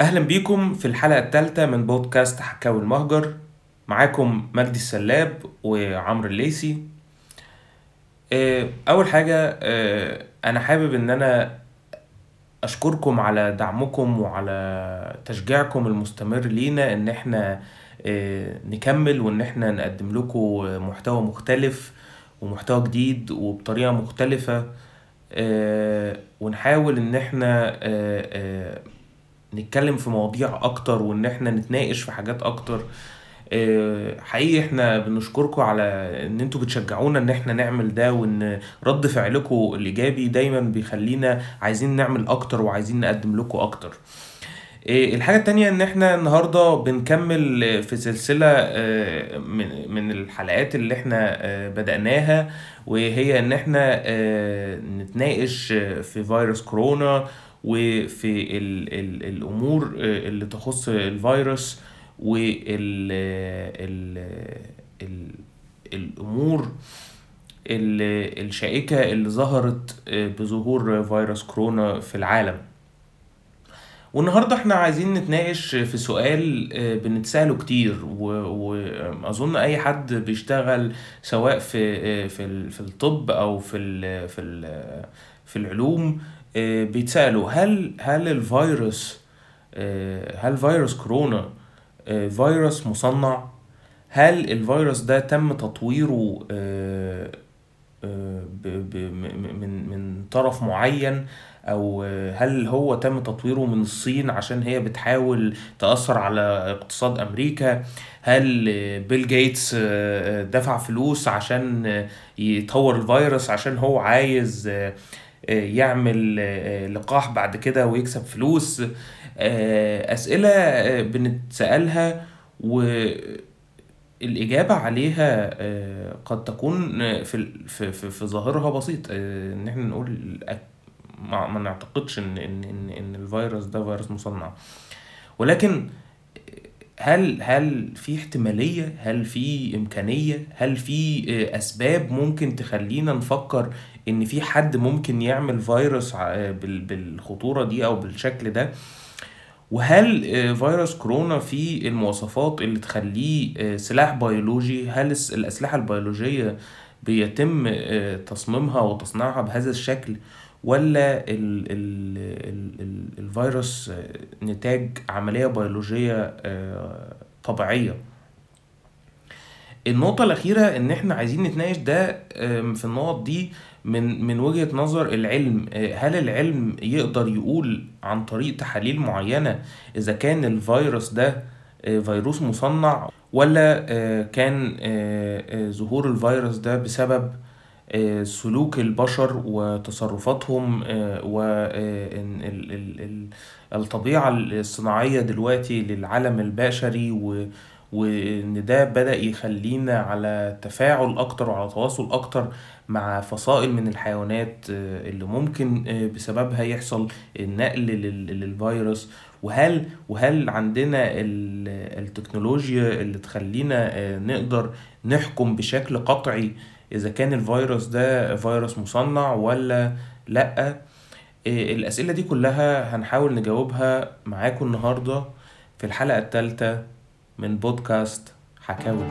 أهلا بيكم في الحلقة الثالثة من بودكاست حكاوي المهجر. معاكم مجدي السلاب وعمرو الليسي آه، أول حاجة آه، أنا حابب إن أنا أشكركم على دعمكم وعلى تشجيعكم المستمر لينا إن إحنا آه، نكمل وإن إحنا نقدم لكم محتوى مختلف ومحتوى جديد وبطريقة مختلفة. ونحاول إن إحنا نتكلم في مواضيع أكتر وإن إحنا نتناقش في حاجات أكتر آه، حقيقي إحنا بنشكركم على إن أنتوا بتشجعونا إن إحنا نعمل ده وإن رد فعلكم الإيجابي دايما بيخلينا عايزين نعمل أكتر وعايزين نقدم لكم أكتر. آه، الحاجة التانية إن إحنا النهاردة بنكمل في سلسلة آه، من الحلقات اللي إحنا بدأناها وهي إن إحنا نتناقش في فيروس كورونا وفي ال ال الأمور آه، اللي تخص الفيروس وال ال ال الأمور الشائكة اللي ظهرت آه، بظهور فيروس كورونا في العالم. والنهاردة إحنا عايزين نتناقش في سؤال آه، بنتسأله كتير وأظن أي حد بيشتغل سواء في في الطب أو في في العلوم آه، بيتسألوا هل هل الفيروس آه، هل فيروس كورونا آه، فيروس مصنع؟ هل الفيروس ده تم تطويره من من طرف معين؟ أو هل هو تم تطويره من الصين عشان هي بتحاول تأثر على اقتصاد أمريكا؟ هل بيل جيتس دفع فلوس عشان يطور الفيروس عشان هو عايز يعمل آه، لقاح بعد كده ويكسب فلوس. آه، أسئلة آه، بنتسألها والإجابة عليها قد تكون في في في, في ظاهرها بسيط. إن إحنا نقول ما نعتقدش إن إن إن, إن الفيروس ده فيروس مصنع. ولكن هل هل في احتمالية؟ هل في إمكانية؟ هل في أسباب ممكن تخلينا نفكر إن في حد ممكن يعمل فيروس بالخطورة دي أو بالشكل ده وهل فيروس كورونا فيه المواصفات اللي تخليه سلاح بيولوجي؟ هل الأسلحة البيولوجية بيتم تصميمها وتصنيعها بهذا الشكل ولا ال ال ال الفيروس نتاج عملية بيولوجية طبيعية؟ النقطة الأخيرة إن إحنا عايزين نتناقش ده في النقط دي من من وجهة نظر العلم هل العلم يقدر يقول عن طريق تحاليل معينة إذا كان الفيروس ده فيروس مصنع ولا كان ظهور الفيروس ده بسبب آه، سلوك البشر وتصرفاتهم آه، والطبيعة الصناعية دلوقتي للعالم البشري وإن ده بدأ يخلينا على تفاعل أكتر وعلى تواصل أكتر. مع فصائل من الحيوانات آه، اللي ممكن بسببها يحصل النقل للفيروس. وهل وهل عندنا التكنولوجيا اللي تخلينا نقدر نحكم بشكل قطعي إذا كان الفيروس ده فيروس مصنع ولا لأ؟ الأسئلة دي كلها هنحاول نجاوبها معاكم النهارده في الحلقة الثالثه من بودكاست حكاوي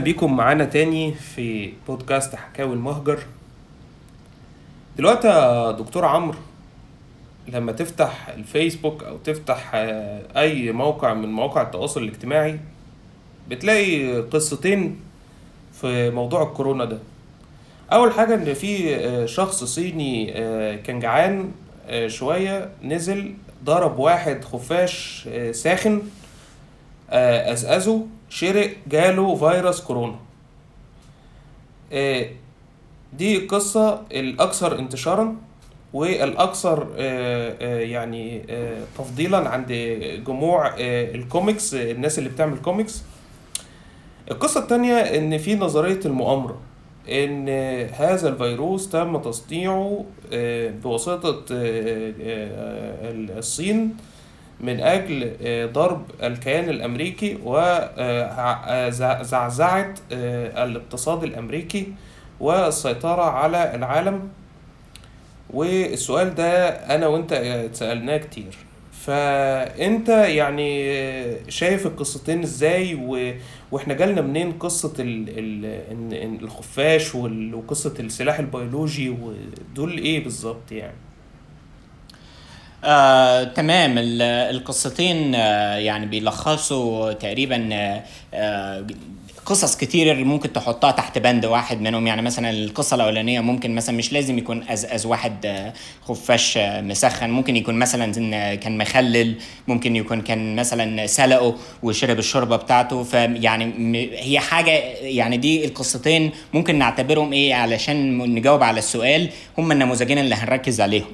بيكم معانا تاني في بودكاست حكاوي المهجر. دلوقتي دكتور عمرو لما تفتح الفيسبوك أو تفتح آه، اي موقع من مواقع التواصل الاجتماعي بتلاقي قصتين في موضوع الكورونا ده. اول حاجة ان في آه، شخص صيني آه، كان جعان شوية نزل ضرب واحد خفاش ساخن أزأزه شرق جاله فيروس كورونا. آه، دي القصة الأكثر انتشارا والأكثر آه، آه، يعني تفضيلا عند جموع الكوميكس الناس اللي بتعمل كوميكس. القصة التانية إن في نظرية المؤامرة إن هذا الفيروس تم تصنيعه بواسطة الصين من أجل ضرب الكيان الأمريكي وزعزعة الاقتصاد الأمريكي والسيطرة على العالم. والسؤال ده أنا وأنت اتسألناه كتير. فأنت يعني شايف القصتين إزاي؟ و... وإحنا جالنا منين قصة ال... ال... الخفاش وقصة السلاح البيولوجي؟ ودول إيه بالظبط يعني؟ آه، تمام. القصتين آه، يعني بيلخصوا تقريبا آه، قصص كتير ممكن تحطها تحت بند واحد منهم. يعني مثلا القصة الأولانية ممكن مثلا مش لازم يكون از أز واحد آه، خفاش آه، مسخن. ممكن يكون مثلا كان مخلل ممكن يكون كان مثلا سلقه وشرب الشوربة بتاعته. فيعني هي حاجة يعني دي القصتين ممكن نعتبرهم إيه علشان نجاوب على السؤال. هم النموذجين اللي هنركز عليهم.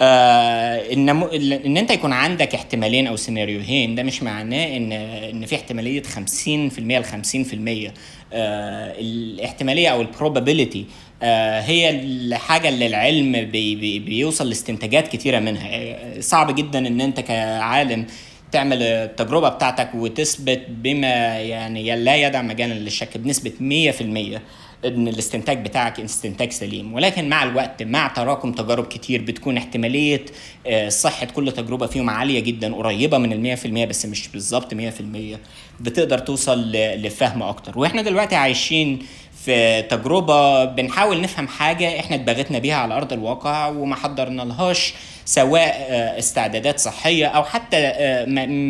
آه إن ان أنت يكون عندك احتمالين أو سيناريوهين ده مش معناه ان إن في احتمالية 50% ل 50% آه الاحتمالية أو ال probability آه هي الحاجة اللي العلم بي بي بيوصل لاستنتاجات كتيرة منها. آه، صعب جدا إن أنت كعالم تعمل التجربة بتاعتك وتثبت بما يعني لا يدع مجالا للشك بنسبة 100% إن الاستنتاج بتاعك استنتاج سليم. ولكن مع الوقت مع تراكم تجارب كتير بتكون احتمالية آه، صحة كل تجربة فيهم عالية جدا قريبة من المية في المية بس مش بالظبط مية في المية. بتقدر توصل لفهم أكتر. وإحنا دلوقتي عايشين في تجربة بنحاول نفهم حاجة إحنا اتبغتنا بيها على أرض الواقع وما حضرنا لهاش سواء آه، استعدادات صحية أو حتى آه،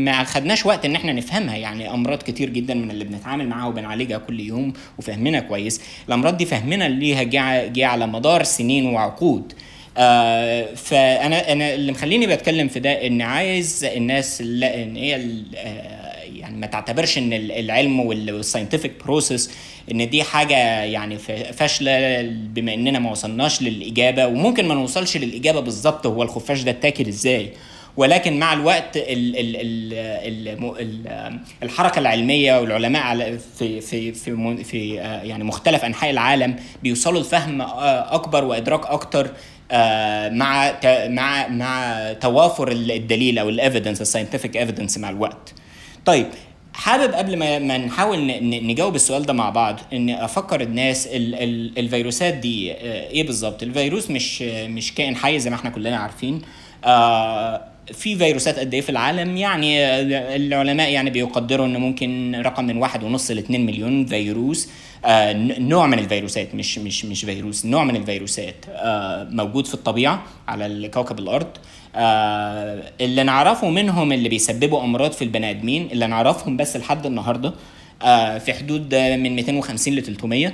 ما خدناش وقت إن إحنا نفهمها. يعني أمراض كتير جدا من اللي بنتعامل معاها وبنعالجها كل يوم وفهمنا كويس. الأمراض دي فهمنا ليها جه على مدار سنين وعقود. آه فأنا أنا اللي مخليني بتكلم في ده إن عايز الناس إن هي آه يعني ما تعتبرش إن العلم وال scientific process إن دي حاجة يعني فاشلة بما إننا ما وصلناش للإجابة وممكن ما نوصلش للإجابة بالظبط هو الخفاش ده اتاكل إزاي. ولكن مع الوقت ال ال ال ال الحركة العلمية والعلماء في في في في يعني مختلف أنحاء العالم بيوصلوا لفهم أكبر وإدراك أكتر مع مع مع توافر الدليل أو ال evidence ال scientific evidence مع الوقت. طيب حابب قبل ما ما نحاول نجاوب السؤال ده مع بعض إن أفكر الناس ال ال الفيروسات دي آه، إيه بالظبط؟ الفيروس مش مش كائن حي زي ما إحنا كلنا عارفين. آه في فيروسات قد إيه في العالم؟ يعني العلماء يعني بيقدروا إن ممكن رقم من واحد ونص ل 2 مليون فيروس آه نوع من الفيروسات مش مش مش فيروس نوع من الفيروسات آه موجود في الطبيعة على كوكب الأرض. آه اللي نعرفه منهم اللي بيسببوا أمراض في البني آدمين اللي نعرفهم بس لحد النهارده آه في حدود من 250 ل 300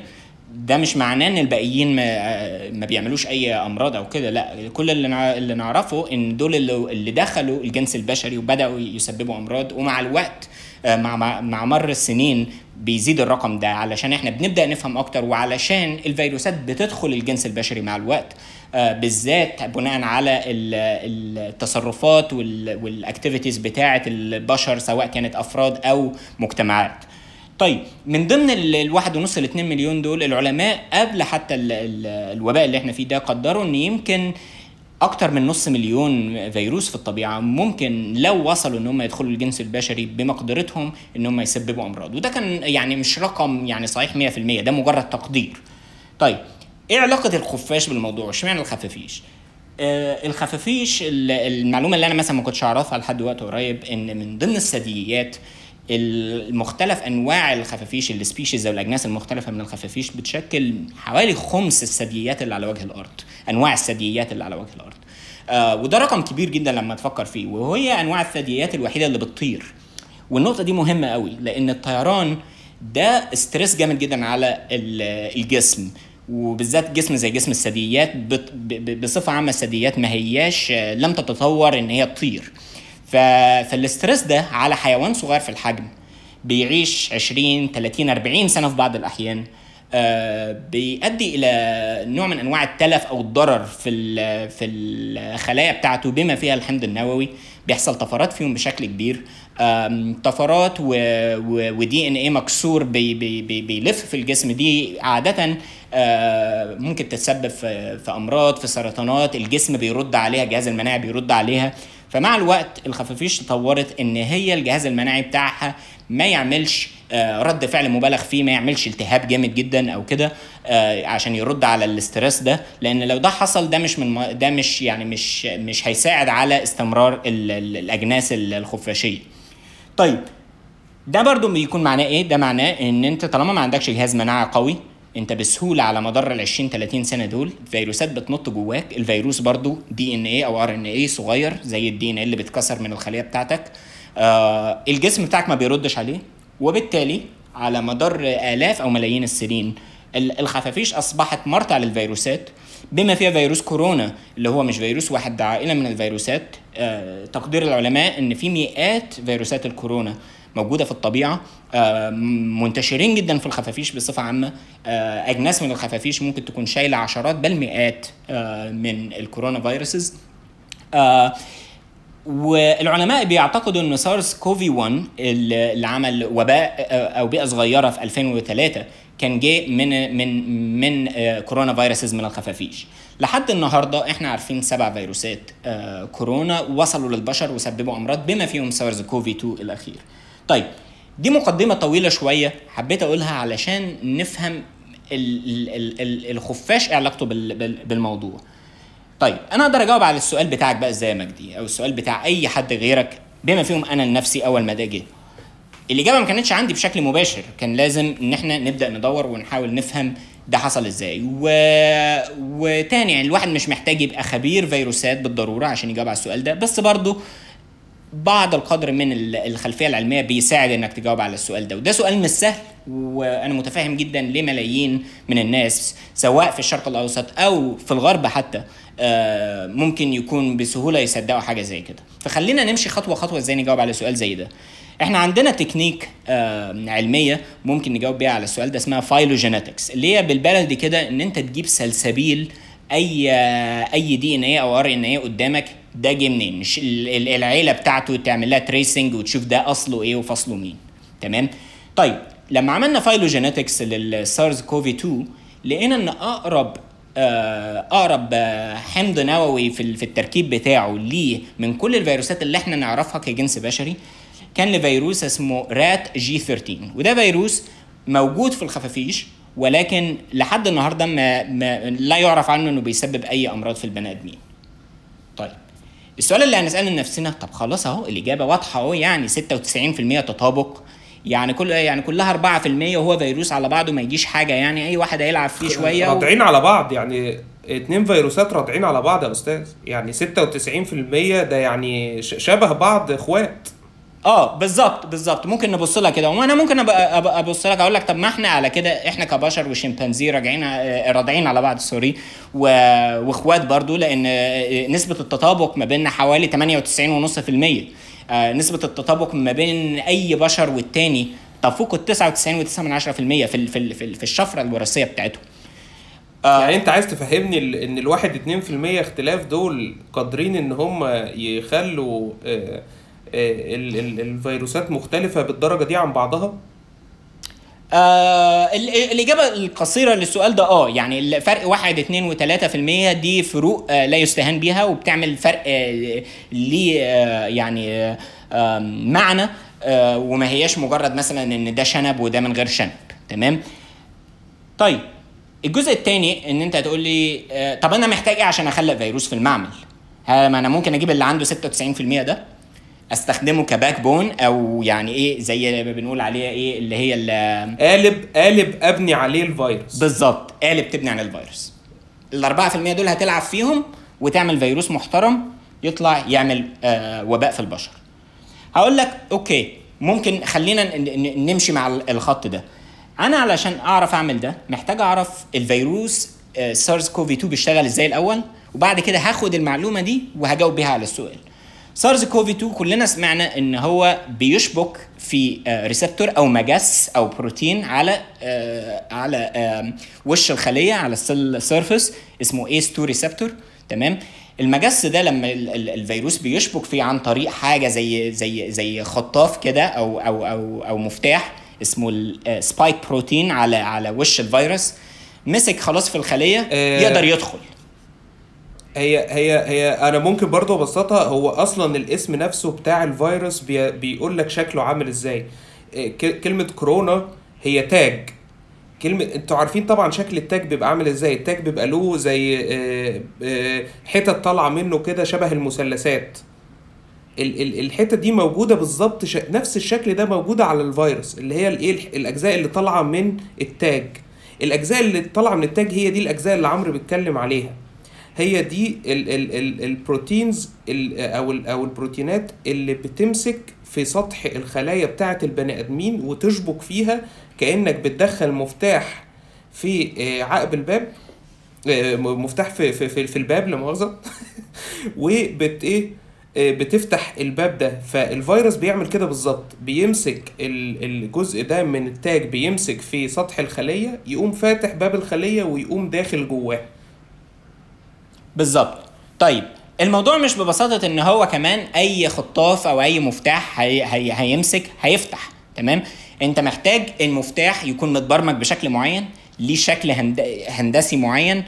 ده مش معناه إن الباقيين ما, آه، ما بيعملوش أي أمراض أو كده لا. كل اللي اللي نعرفه إن دول اللي, دخلوا الجنس البشري وبدأوا يسببوا أمراض ومع الوقت آه، مع مع مر السنين بيزيد الرقم ده. علشان إحنا بنبدأ نفهم أكتر وعلشان الفيروسات بتدخل الجنس البشري مع الوقت بالذات بناء على التصرفات والاكتيفيتيز بتاعة البشر سواء كانت أفراد أو مجتمعات. طيب من ضمن الواحد ونص لاثنين مليون دول العلماء قبل حتى الوباء اللي إحنا فيه ده قدروا إن يمكن أكتر من نص مليون فيروس في الطبيعة ممكن لو وصلوا إن هم يدخلوا الجنس البشري بمقدرتهم إن هم يسببوا أمراض. وده كان يعني مش رقم يعني صحيح 100% ده مجرد تقدير. طيب إيه علاقة الخفاش بالموضوع؟ اشمعنى الخفافيش؟ آه الخفافيش المعلومة اللي أنا مثلا ما كنتش أعرفها لحد وقت قريب إن من ضمن الثدييات المختلف أنواع الخفافيش السبيشيز أو الأجناس المختلفة من الخفافيش بتشكل حوالي خمس الثدييات اللي على وجه الأرض أنواع الثدييات اللي على وجه الأرض. آه وده رقم كبير جدا لما تفكر فيه وهي أنواع الثدييات الوحيدة اللي بتطير. والنقطة دي مهمة قوي لأن الطيران ده stress جامد جدا على الجسم. وبالذات جسم زي جسم الثدييات بصفة عامة الثدييات ما هياش لم تتطور إن هي تطير. فال stress ده على حيوان صغير في الحجم بيعيش 20 30 40 سنة في بعض الأحيان. آه، بيؤدي إلى نوع من أنواع التلف أو الضرر في في الخلايا بتاعته بما فيها الحمض النووي. بيحصل طفرات فيهم بشكل كبير. طفرات و DNA مكسور بي بي بي بيلف في الجسم. دي عادة آه، ممكن تتسبب في في أمراض في سرطانات الجسم بيرد عليها الجهاز المناعي بيرد عليها. فمع الوقت الخفافيش تطورت إن هي الجهاز المناعي بتاعها ما يعملش آه، رد فعل مبالغ فيه ما يعملش التهاب جامد جدا أو كده آه، عشان يرد على ال stress ده. لأن لو ده حصل ده مش من ده مش يعني مش مش هيساعد على استمرار ال- ال- الأجناس الخفاشيه طيب ده برضو بيكون معناه إيه؟ ده معناه إن أنت طالما ما عندكش جهاز مناعه قوي انت بسهولة على مدار ال 20 30 سنة دول فيروسات بتنط جواك الفيروس برضو دي ان إيه أو ار ان إيه صغير زي ال DNA اللي بيتكسر من الخلية بتاعتك. آه الجسم بتاعك ما بيردش عليه وبالتالي على مدار آلاف أو ملايين السنين ال- الخفافيش أصبحت مرتع للفيروسات بما فيها فيروس كورونا اللي هو مش فيروس واحد ده عائلة من الفيروسات. آه تقدير العلماء إن في مئات فيروسات الكورونا موجودة في الطبيعة منتشرين جدا في الخفافيش بصفة عامة. آه، أجناس من الخفافيش ممكن تكون شايلة عشرات بل مئات آه، من الكورونا viruses. آه، والعلماء بيعتقدوا إن SARS-CoV 1 اللي عمل وباء آه، أو بيئة صغيرة في 2003 كان جه من من من آه، كورونا viruses من الخفافيش. لحد النهارده إحنا عارفين سبع فيروسات آه، كورونا وصلوا للبشر وسببوا أمراض بما فيهم SARS-CoV 2 الأخير. طيب دي مقدمة طويلة شوية حبيت أقولها علشان نفهم ال- ال- ال- ال- الخفاش علاقته بال- بال- بالموضوع. طيب أنا أقدر أجاوب على السؤال بتاعك بقى إزاي يا مجدي؟ أو السؤال بتاع أي حد غيرك بما فيهم أنا لنفسي أول ما ده جه الإجابة ما كانتش عندي بشكل مباشر كان لازم إن إحنا نبدأ ندور ونحاول نفهم ده حصل إزاي. و... وتاني يعني الواحد مش محتاج يبقى خبير فيروسات بالضرورة عشان يجاوب على السؤال ده بس برضه بعض القدر من ال- الخلفية العلمية بيساعد إنك تجاوب على السؤال ده. وده سؤال مش سهل وأنا متفاهم جدا لملايين من الناس سواء في الشرق الأوسط أو في الغرب حتى آه، ممكن يكون بسهولة يصدقوا حاجة زي كده. فخلينا نمشي خطوة خطوة إزاي نجاوب على سؤال زي ده. إحنا عندنا تكنيك آه، علمية ممكن نجاوب بيها على السؤال ده اسمها phylogenetics اللي هي بالبلدي كده إن أنت تجيب سلسفيل أي أي دي ان إيه أو ار ان إيه قدامك ده جه منين؟ ش- ال- ال- العيلة بتاعته تعمل لها tracing وتشوف ده أصله إيه وفصله مين. تمام؟ طيب لما عملنا phylogenetics لل SARS-CoV 2 لقينا إن أقرب آه، أقرب آه، حمض نووي في التركيب بتاعه ليه من كل الفيروسات اللي إحنا نعرفها كجنس بشري كان لفيروس اسمه RaTG 13 وده فيروس موجود في الخفافيش ولكن لحد النهارده ما, ما لا يعرف عنه إنه بيسبب أي أمراض في البني آدمين. السؤال اللي هنسأله لنفسنا طب خلاص اهو الإجابة واضحة اهو يعني 96% تطابق. يعني كل يعني كلها 4% وهو فيروس على بعضه ما يجيش حاجة يعني أي واحد هيلعب فيه شوية و... رادعين على بعض يعني اتنين فيروسات رادعين على بعض يا أستاذ. يعني 96% ده يعني شبه بعض إخوات. آه بالظبط بالظبط ممكن نبص لها كده وأنا ممكن أبص لك أقول لك طب ما إحنا على كده إحنا كبشر وشمبانزي راجعين آه، راضعين على بعض سوري. وإخوات برضو لأن آه، نسبة التطابق ما بيننا حوالي 98.5% آه، نسبة التطابق ما بين أي بشر والتاني تفوق ال 99.9% في. في. في, ال... في, ال... في الشفرة الوراثية بتاعتهم يعني أنت عايز تفهمني إن الواحد اتنين في المية اختلاف دول قادرين إن هم يخلوا آه، آه، الفيروسات مختلفة بالدرجة دي عن بعضها؟ آه ال- الإجابة القصيرة للسؤال ده آه يعني الفرق واحد اتنين وتلاتة في المية دي فروق آه لا يستهان بيها وبتعمل فرق آه ليه آه يعني آه آه معنى آه وما هياش مجرد مثلا إن ده شنب وده من غير شنب. تمام؟ طيب الجزء الثاني إن أنت هتقول لي آه طب أنا محتاج إيه عشان أخلق فيروس في المعمل؟ ما أنا ممكن أجيب اللي عنده 96% ده؟ أستخدمه ك backbone أو يعني إيه زي ما بنقول عليها إيه اللي هي ال- قالب قالب أبني عليه الفيروس. بالظبط قالب تبني عليه الفيروس. ال 4% دول هتلعب فيهم وتعمل فيروس محترم يطلع يعمل آه وباء في البشر. هقول لك okay ممكن خلينا نمشي مع ال- الخط ده. أنا علشان أعرف أعمل ده محتاج أعرف الفيروس SARS-CoV 2 بيشتغل إزاي الأول وبعد كده هاخد المعلومة دي وهجاوب بيها على السؤال. SARS-CoV 2 كلنا سمعنا إن هو بيشبك في receptor أو مجس أو بروتين على آه، على آه، وش الخلية على ال cell surface اسمه ACE 2 receptor تمام المجس ده لما ال- ال- الفيروس بيشبك فيه عن طريق حاجة زي زي زي خطاف كده أو أو أو أو مفتاح اسمه ال spike protein على على وش الفيروس مسك خلاص في الخلية آه. يقدر يدخل هي هي هي أنا ممكن برضه أبسطها هو أصلا الاسم نفسه بتاع الفيروس بي بيقول لك شكله عامل إزاي. إيه، ك- كلمة كورونا هي تاج كلمة أنتوا عارفين طبعا شكل التاج بيبقى عامل إزاي؟ التاج بيبقى له زي آه، آه، حتت طالعة منه كده شبه المثلثات. ال- ال- الحتة دي موجودة بالظبط. نفس الشكل ده موجودة على الفيروس اللي هي الايه الأجزاء اللي طالعة من التاج الأجزاء اللي طالعة من التاج هي دي الأجزاء اللي عمرو بيتكلم عليها. هي دي ال ال ال ال proteins ال أو أو البروتينات اللي بتمسك في سطح الخلايا بتاعة البني آدمين وتشبك فيها كأنك بتدخل مفتاح في آه، عقب الباب آه، مفتاح في في في, في الباب لا مؤاخذة. وبت إيه؟ آه، بتفتح الباب ده. فالفيروس بيعمل كده بالظبط. بيمسك ال- الجزء ده من التاج بيمسك في سطح الخلية يقوم فاتح باب الخلية ويقوم داخل جواه. بالظبط. طيب الموضوع مش ببساطة إن هو كمان أي خطاف أو أي مفتاح هي هي هيمسك هيفتح تمام؟ أنت محتاج المفتاح يكون متبرمج بشكل معين ليه شكل هند... هندسي معين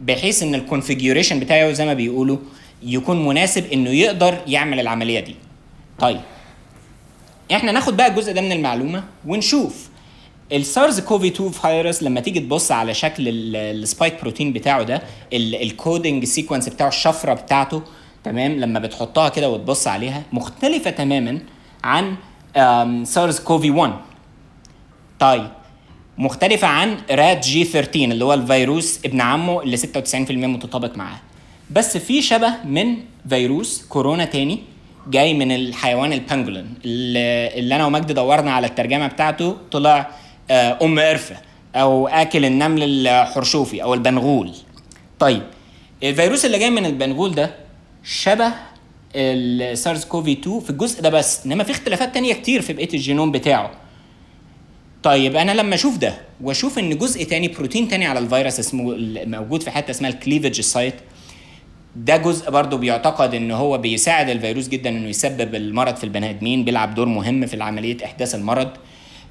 بحيث إن الكونفيجوريشن بتاعه زي ما بيقولوا يكون مناسب إنه يقدر يعمل العملية دي. طيب إحنا ناخد بقى الجزء ده من المعلومة ونشوف ال SARS-CoV 2 فيروس لما تيجي تبص على شكل ال- ال spike protein بتاعه ده ال- ال coding sequence بتاعه الشفرة بتاعته تمام؟ لما بتحطها كده وتبص عليها مختلفة تماما عن SARS-CoV 1 طيب مختلفة عن RaTG 13 اللي هو الفيروس ابن عمه اللي 96% متطابق معاه. بس في شبه من فيروس كورونا تاني جاي من الحيوان ال pangolin اللي, أنا ومجدي دورنا على الترجمة بتاعته طلع أم قرفة أو آكل النمل الحرشوفي أو البنغول. طيب الفيروس اللي جاي من البنغول ده شبه ال SARS-CoV 2 في الجزء ده بس إنما في اختلافات تانية كتير في بقية الجينوم بتاعه. طيب أنا لما أشوف ده وأشوف إن جزء تاني بروتين تاني على الفيروس اسمه موجود في حتة اسمها ال cleavage site ده جزء برضه بيعتقد إن هو بيساعد الفيروس جدا إنه يسبب المرض في البني آدمين بيلعب دور مهم في عملية إحداث المرض.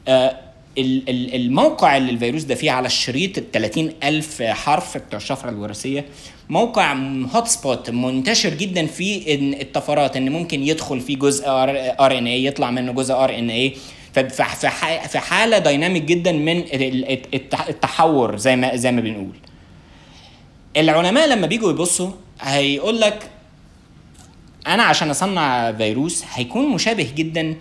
آه الموقع اللي الفيروس ده فيه على الشريط ال 30 ألف حرف بتوع الشفرة الوراثية موقع hot spot منتشر جدا في الطفرات إن ممكن يدخل فيه جزء RNA يطلع منه جزء RNA في حالة dynamic جدا من ال- الت- التحور زي ما زي ما بنقول. العلماء لما بيجوا يبصوا هيقول لك أنا عشان أصنع فيروس هيكون مشابه جدا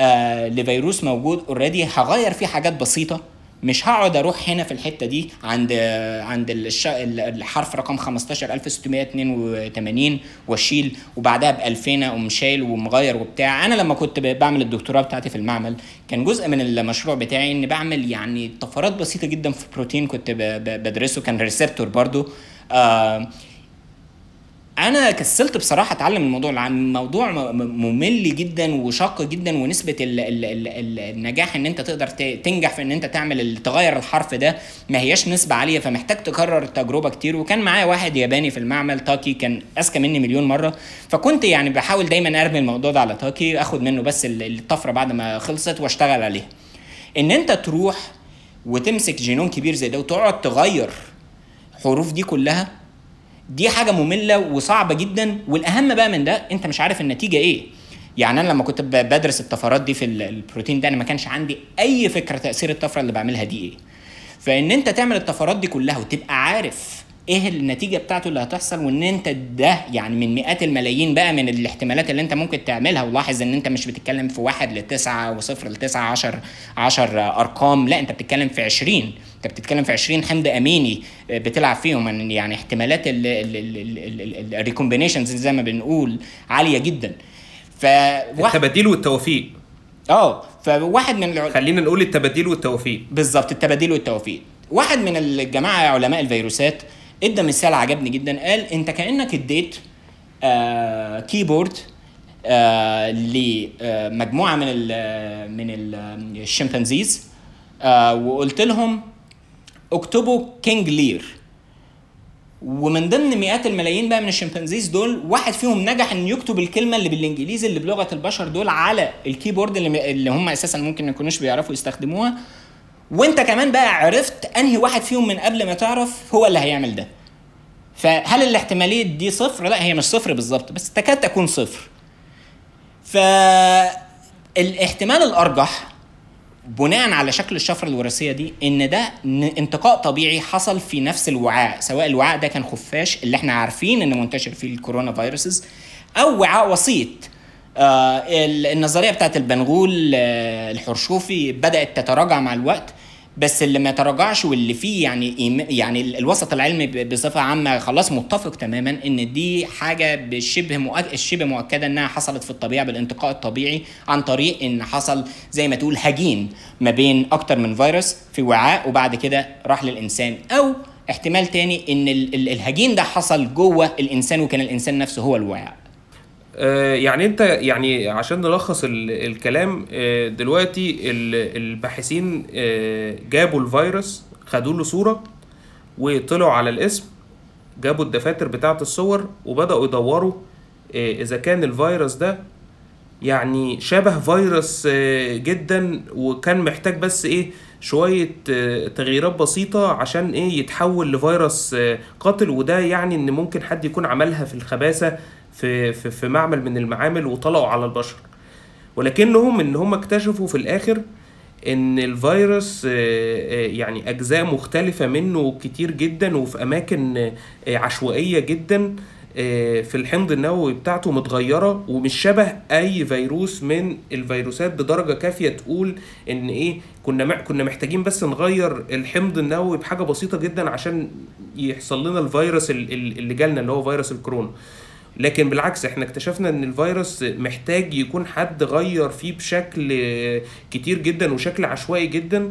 آه لفيروس موجود already هغير فيه حاجات بسيطة مش هقعد أروح هنا في الحتة دي عند عند. الحرف رقم 15682 وأشيل وبعدها ب 2000 أقوم شايل ومغير وبتاع أنا لما كنت بعمل الدكتوراه بتاعتي في المعمل كان جزء من المشروع بتاعي إني بعمل يعني طفرات بسيطة جدا في بروتين كنت. بدرسه كان receptor برضو آه أنا كسلت بصراحة أتعلم الموضوع الموضوع ممل جدا وشاق جدا ونسبة ال ال ال ال النجاح إن أنت تقدر تنجح في إن أنت تعمل تغير الحرف ده ما هياش نسبة عالية فمحتاج تكرر التجربة كتير. وكان معايا واحد ياباني في المعمل تاكي كان أذكى مني مليون مرة. فكنت يعني بحاول دايما أرمي الموضوع ده على تاكي آخد منه بس ال- الطفرة بعد ما خلصت وأشتغل عليها إن أنت تروح وتمسك جينوم كبير زي ده وتقعد تغير حروف دي كلها دي حاجة مملة وصعبة جدا والأهم بقى من ده أنت مش عارف النتيجة إيه. يعني أنا لما كنت بدرس الطفرات دي في ال- البروتين ده أنا ما كانش عندي أي فكرة تأثير الطفرة اللي بعملها دي إيه. فإن أنت تعمل الطفرات دي كلها وتبقى عارف إيه النتيجة بتاعته اللي هتحصل وإن أنت ده يعني من مئات الملايين بقى من الاحتمالات اللي أنت ممكن تعملها ولاحظ إن أنت مش بتتكلم في واحد لتسعة وصفر لتسعة عشر عشر أرقام لا أنت بتتكلم في عشرين. انت بتتكلم في 20 حمض أميني بتلعب فيهم. يعني احتمالات ال recombinations زي ما بنقول عالية جدا. فواحد التباديل والتوفيق. آه فواحد من الع... خلينا نقول التباديل والتوفيق. بالظبط التبادل والتوفيق. واحد من الجماعه علماء الفيروسات ادى مثال عجبني جدا. قال انت كأنك اديت آه كيبورد آه لمجموعه من ال من ال ال chimpanzees آه وقلت لهم اكتبوا King Lear. ومن ضمن مئات الملايين بقى من ال chimpanzees دول واحد فيهم نجح إن يكتب الكلمة اللي بالإنجليزي اللي بلغة البشر دول على ال keyboard اللي, اللي هم أساسا ممكن ما يكونوش بيعرفوا يستخدموها. وأنت كمان بقى عرفت أنهي واحد فيهم من قبل ما تعرف هو اللي هيعمل ده. فهل الاحتمالية دي صفر؟ لا هي مش صفر بالظبط بس تكاد تكون صفر. فالاحتمال الأرجح بناء على شكل الشفرة الوراثية دي إن ده انتقاء طبيعي حصل في نفس الوعاء سواء الوعاء ده كان خفاش اللي إحنا عارفين ان منتشر فيه الكورونا فيروسز أو وعاء وسيط. آه النظرية بتاعت البنغول آه الحرشوفي بدأت تتراجع مع الوقت. بس اللي ما تراجعش واللي فيه يعني يعني الوسط العلمي بصفة عامة خلاص متفق تماما إن دي حاجة بشبه مؤكد شبه مؤكدة إنها حصلت في الطبيعة بالانتقاء الطبيعي عن طريق إن حصل زي ما تقول هجين ما بين أكتر من فيروس في وعاء وبعد كده راح للإنسان. أو احتمال تاني إن الهجين ده حصل جوه الإنسان وكان الإنسان نفسه هو الوعاء. يعني انت يعني عشان نلخص الكلام دلوقتي الباحثين جابوا الفيروس خدوا له صورة وطلعوا على الاسم جابوا الدفاتر بتاعة الصور وبدأوا يدوروا إذا كان الفيروس ده يعني شبه فيروس جدا وكان محتاج بس إيه شوية تغييرات بسيطة عشان إيه يتحول لفيروس قاتل. وده يعني إن ممكن حد يكون عملها في الخباثة في في في معمل من المعامل وطلعوا على البشر. ولكنهم إن هم اكتشفوا في الآخر إن الفيروس يعني أجزاء مختلفة منه كتير جدا وفي أماكن عشوائية جدا. في الحمض النووي بتاعته متغيرة ومش شبه أي فيروس من الفيروسات بدرجة كافية تقول إن إيه كنا كنا محتاجين بس نغير الحمض النووي بحاجة بسيطة جدا عشان يحصل لنا الفيروس اللي جالنا اللي هو فيروس الكورونا. لكن بالعكس إحنا اكتشفنا إن الفيروس محتاج يكون حد غير فيه بشكل كتير جدا وشكل عشوائي جدا.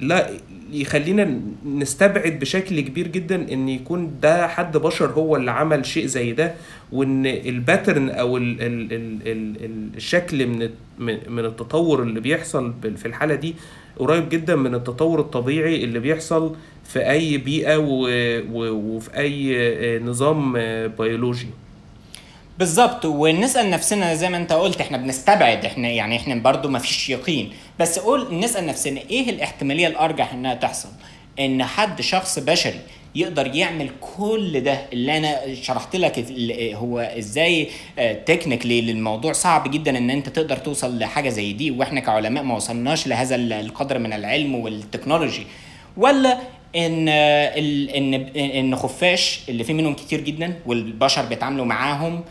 لا يخلينا نستبعد بشكل كبير جدا إن يكون ده حد بشر هو اللي عمل شيء زي ده وإن الباترن أو ال ال ال ال الشكل من من التطور اللي بيحصل في الحالة دي قريب جدا من التطور الطبيعي اللي بيحصل في أي بيئة وفي أي نظام بيولوجي. بالظبط ونسأل نفسنا زي ما أنت قلت إحنا بنستبعد إحنا يعني إحنا برضو ما فيش يقين. بس قول نسأل نفسنا إيه الاحتمالية الأرجح إنها تحصل؟ إن حد شخص بشري يقدر يعمل كل ده اللي أنا شرحت لك هو إزاي technically للموضوع صعب جدا إن أنت تقدر توصل لحاجة زي دي وإحنا كعلماء ما وصلناش لهذا القدر من العلم والتكنولوجي ولا إن إن إن خفاش اللي في منهم كتير جدا والبشر بيتعاملوا معاهم آه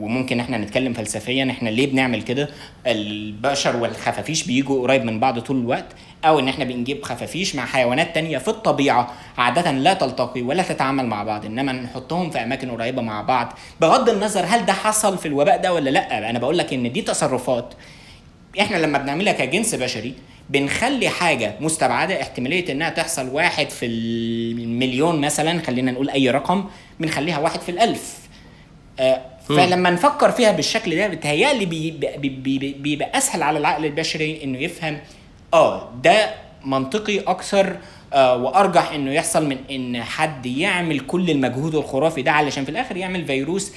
وممكن إحنا نتكلم فلسفيا إحنا ليه بنعمل كده؟ البشر والخفافيش بيجوا قريب من بعض طول الوقت أو إن إحنا بنجيب خفافيش مع حيوانات تانية في الطبيعة عادة لا تلتقي ولا تتعامل مع بعض إنما نحطهم في أماكن قريبة مع بعض. بغض النظر هل ده حصل في الوباء ده ولا لأ أنا بقول لك إن دي تصرفات. إحنا لما بنعملها كجنس بشري بنخلي حاجة مستبعدة احتمالية إنها تحصل واحد في المليون مثلا خلينا نقول أي رقم بنخليها واحد في الألف. آه فلما نفكر فيها بالشكل ده بتهيألي بيبقى, بيبقى, بيبقى أسهل على العقل البشري إنه يفهم. آه ده منطقي أكثر آه وأرجح إنه يحصل من إن حد يعمل كل المجهود الخرافي ده علشان في الآخر يعمل فيروس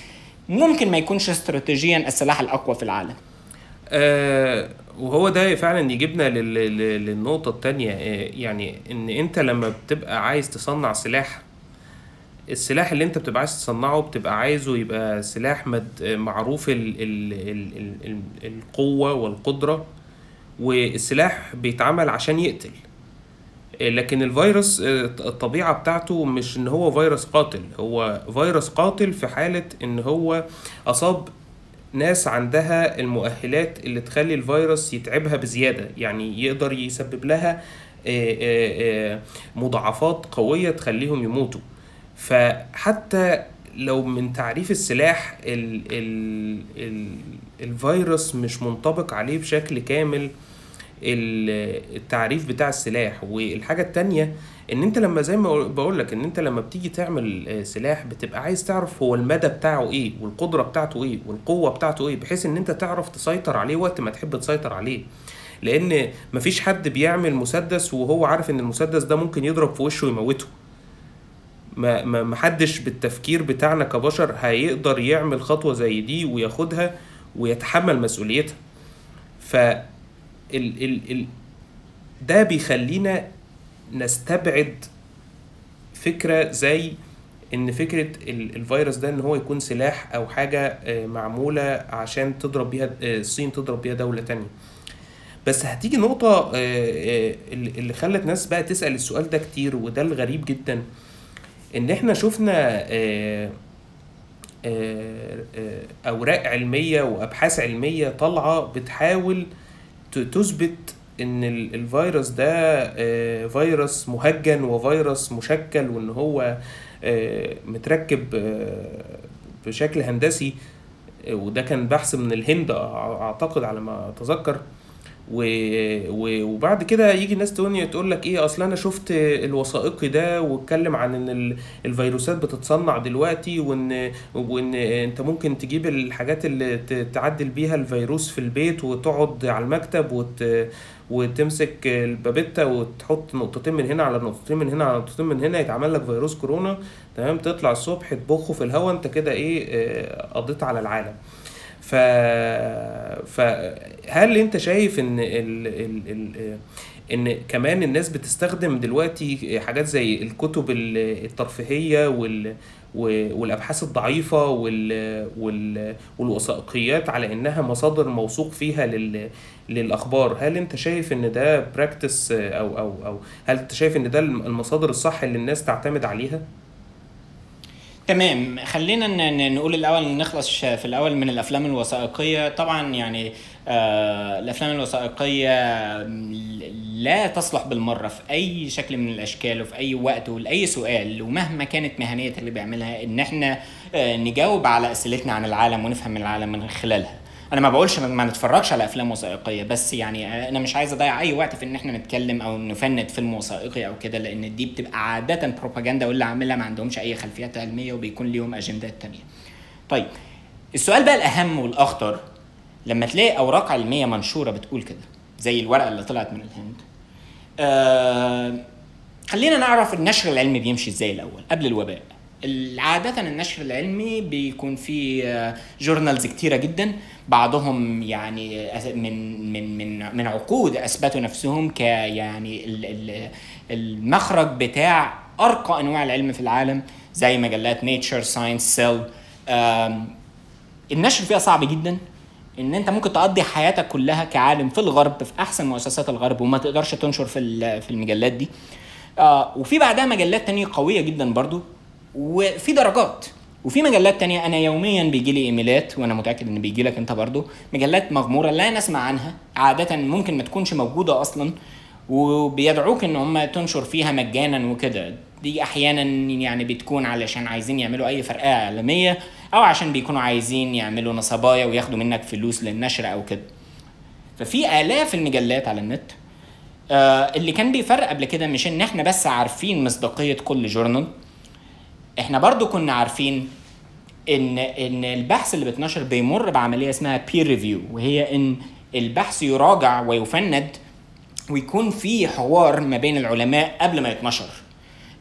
ممكن ما يكونش استراتيجيا السلاح الأقوى في العالم. آه وهو ده فعلا يجيبنا للنقطة التانية. آه يعني إن أنت لما بتبقى عايز تصنع سلاح السلاح اللي انت بتبقى عايز تصنعه بتبقى عايزه يبقى سلاح مد معروف ال ال ال ال القوة والقدرة والسلاح بيتعمل عشان يقتل. لكن الفيروس الطبيعة بتاعته مش إن هو فيروس قاتل هو فيروس قاتل في حالة إن هو أصاب ناس عندها المؤهلات اللي تخلي الفيروس يتعبها بزيادة يعني يقدر يسبب لها مضاعفات قوية تخليهم يموتوا. فحتى لو من تعريف السلاح ال ال ال الفيروس مش منطبق عليه بشكل كامل ال- التعريف بتاع السلاح. والحاجة التانية إن أنت لما زي ما بقول لك إن أنت لما بتيجي تعمل آه، سلاح بتبقى عايز تعرف هو المدى بتاعه إيه والقدرة بتاعته إيه والقوة بتاعته إيه بحيث إن أنت تعرف تسيطر عليه وقت ما تحب تسيطر عليه. لأن مفيش حد بيعمل مسدس وهو عارف إن المسدس ده ممكن يضرب في وشه ويموته. ما ما حدش بالتفكير بتاعنا كبشر هيقدر يعمل خطوة زي دي وياخدها ويتحمل مسؤوليتها. ف ال ال ال ده بيخلينا نستبعد فكرة زي إن فكرة ال- الفيروس ده إن هو يكون سلاح أو حاجة آه، معمولة عشان تضرب بيها آه، الصين تضرب بيها دولة تانية. بس هتيجي نقطة آه، اللي خلت ناس بقى تسأل السؤال ده كتير وده الغريب جدا. إن إحنا شفنا آه، آه، آه، أوراق علمية وأبحاث علمية طالعة بتحاول تثبت إن ال- الفيروس ده فيروس مهجن وفيروس مشكل وإن هو متركب بشكل هندسي وده كان بحث من الهند أعتقد على ما أتذكر. و... و... وبعد كده يجي ناس تانية تقول لك إيه أصل أنا شفت الوثائقي ده واتكلم عن إن ال- الفيروسات بتتصنع دلوقتي وان وإن أنت ممكن تجيب الحاجات اللي تعدل بيها الفيروس في البيت وتقعد على المكتب وت... وتمسك البابيتا وتحط نقطتين من هنا على نقطتين من هنا على نقطتين من هنا يتعمل لك فيروس كورونا تمام؟ تطلع الصبح تبخه في الهواء أنت كده إيه آه، قضيت على العالم. ف فهل انت شايف ان ال... ال... ال... ان كمان الناس بتستخدم دلوقتي حاجات زي الكتب ال- الترفيهية وال والأبحاث الضعيفة وال وال والوثائقيات على إنها مصادر موثوق فيها لل للأخبار هل انت شايف إن ده براكتس أو أو أو هل أنت شايف إن ده المصادر الصح اللي الناس تعتمد عليها؟ تمام. خلينا نقول الأول نخلص في الأول من الأفلام الوثائقية. طبعا يعني آه الأفلام الوثائقية لا تصلح بالمرة في أي شكل من الأشكال وفي أي وقت ولاي سؤال ومهما كانت مهنية اللي بيعملها إن إحنا آه نجاوب على أسئلتنا عن العالم ونفهم العالم من خلالها. أنا ما بقولش ما نتفرجش على أفلام وثائقية بس يعني أنا مش عايز أضيع أي وقت في إن إحنا نتكلم أو نفند فيلم وثائقي أو كده لأن دي بتبقى عادة بروباجندا واللي عاملها ما عندهمش أي خلفيات علمية وبيكون ليهم أجندات تانية. طيب السؤال بقى الأهم والأخطر لما تلاقي أوراق علمية منشورة بتقول كده زي الورقة اللي طلعت من الهند آه خلينا نعرف النشر العلمي بيمشي إزاي الأول قبل الوباء. عادة النشر العلمي بيكون فيه journals كتيرة جدا. بعضهم يعني من من من من عقود أثبتوا نفسهم ك يعني ال- ال- المخرج بتاع أرقى أنواع العلم في العالم زي مجلات Nature Science Cell النشر فيها صعب جدا. إن أنت ممكن تقضي حياتك كلها كعالم في الغرب في أحسن مؤسسات الغرب وما تقدرش تنشر في في المجلات دي. آه وفي بعدها مجلات تانية قوية جدا برضو. وفي درجات. وفي مجلات تانية أنا يوميا بيجي لي إيميلات وأنا متأكد إن بيجي لك أنت برضو مجلات مغمورة لا نسمع عنها عادة ممكن ما تكونش موجودة أصلا وبيدعوك إن هم تنشر فيها مجانا وكده. دي أحيانا يعني بتكون علشان عايزين يعملوا أي فرقة إعلامية أو عشان بيكونوا عايزين يعملوا نصبايا وياخدوا منك فلوس للنشر أو كده. ففي آلاف المجلات على النت آه اللي كان بيفرق قبل كده مش إن إحنا بس عارفين مصداقية كل journal إحنا برضو كنا عارفين إن إن البحث اللي بيتنشر بيمر بعملية اسمها peer review وهي إن البحث يراجع ويفند ويكون في حوار ما بين العلماء قبل ما يتنشر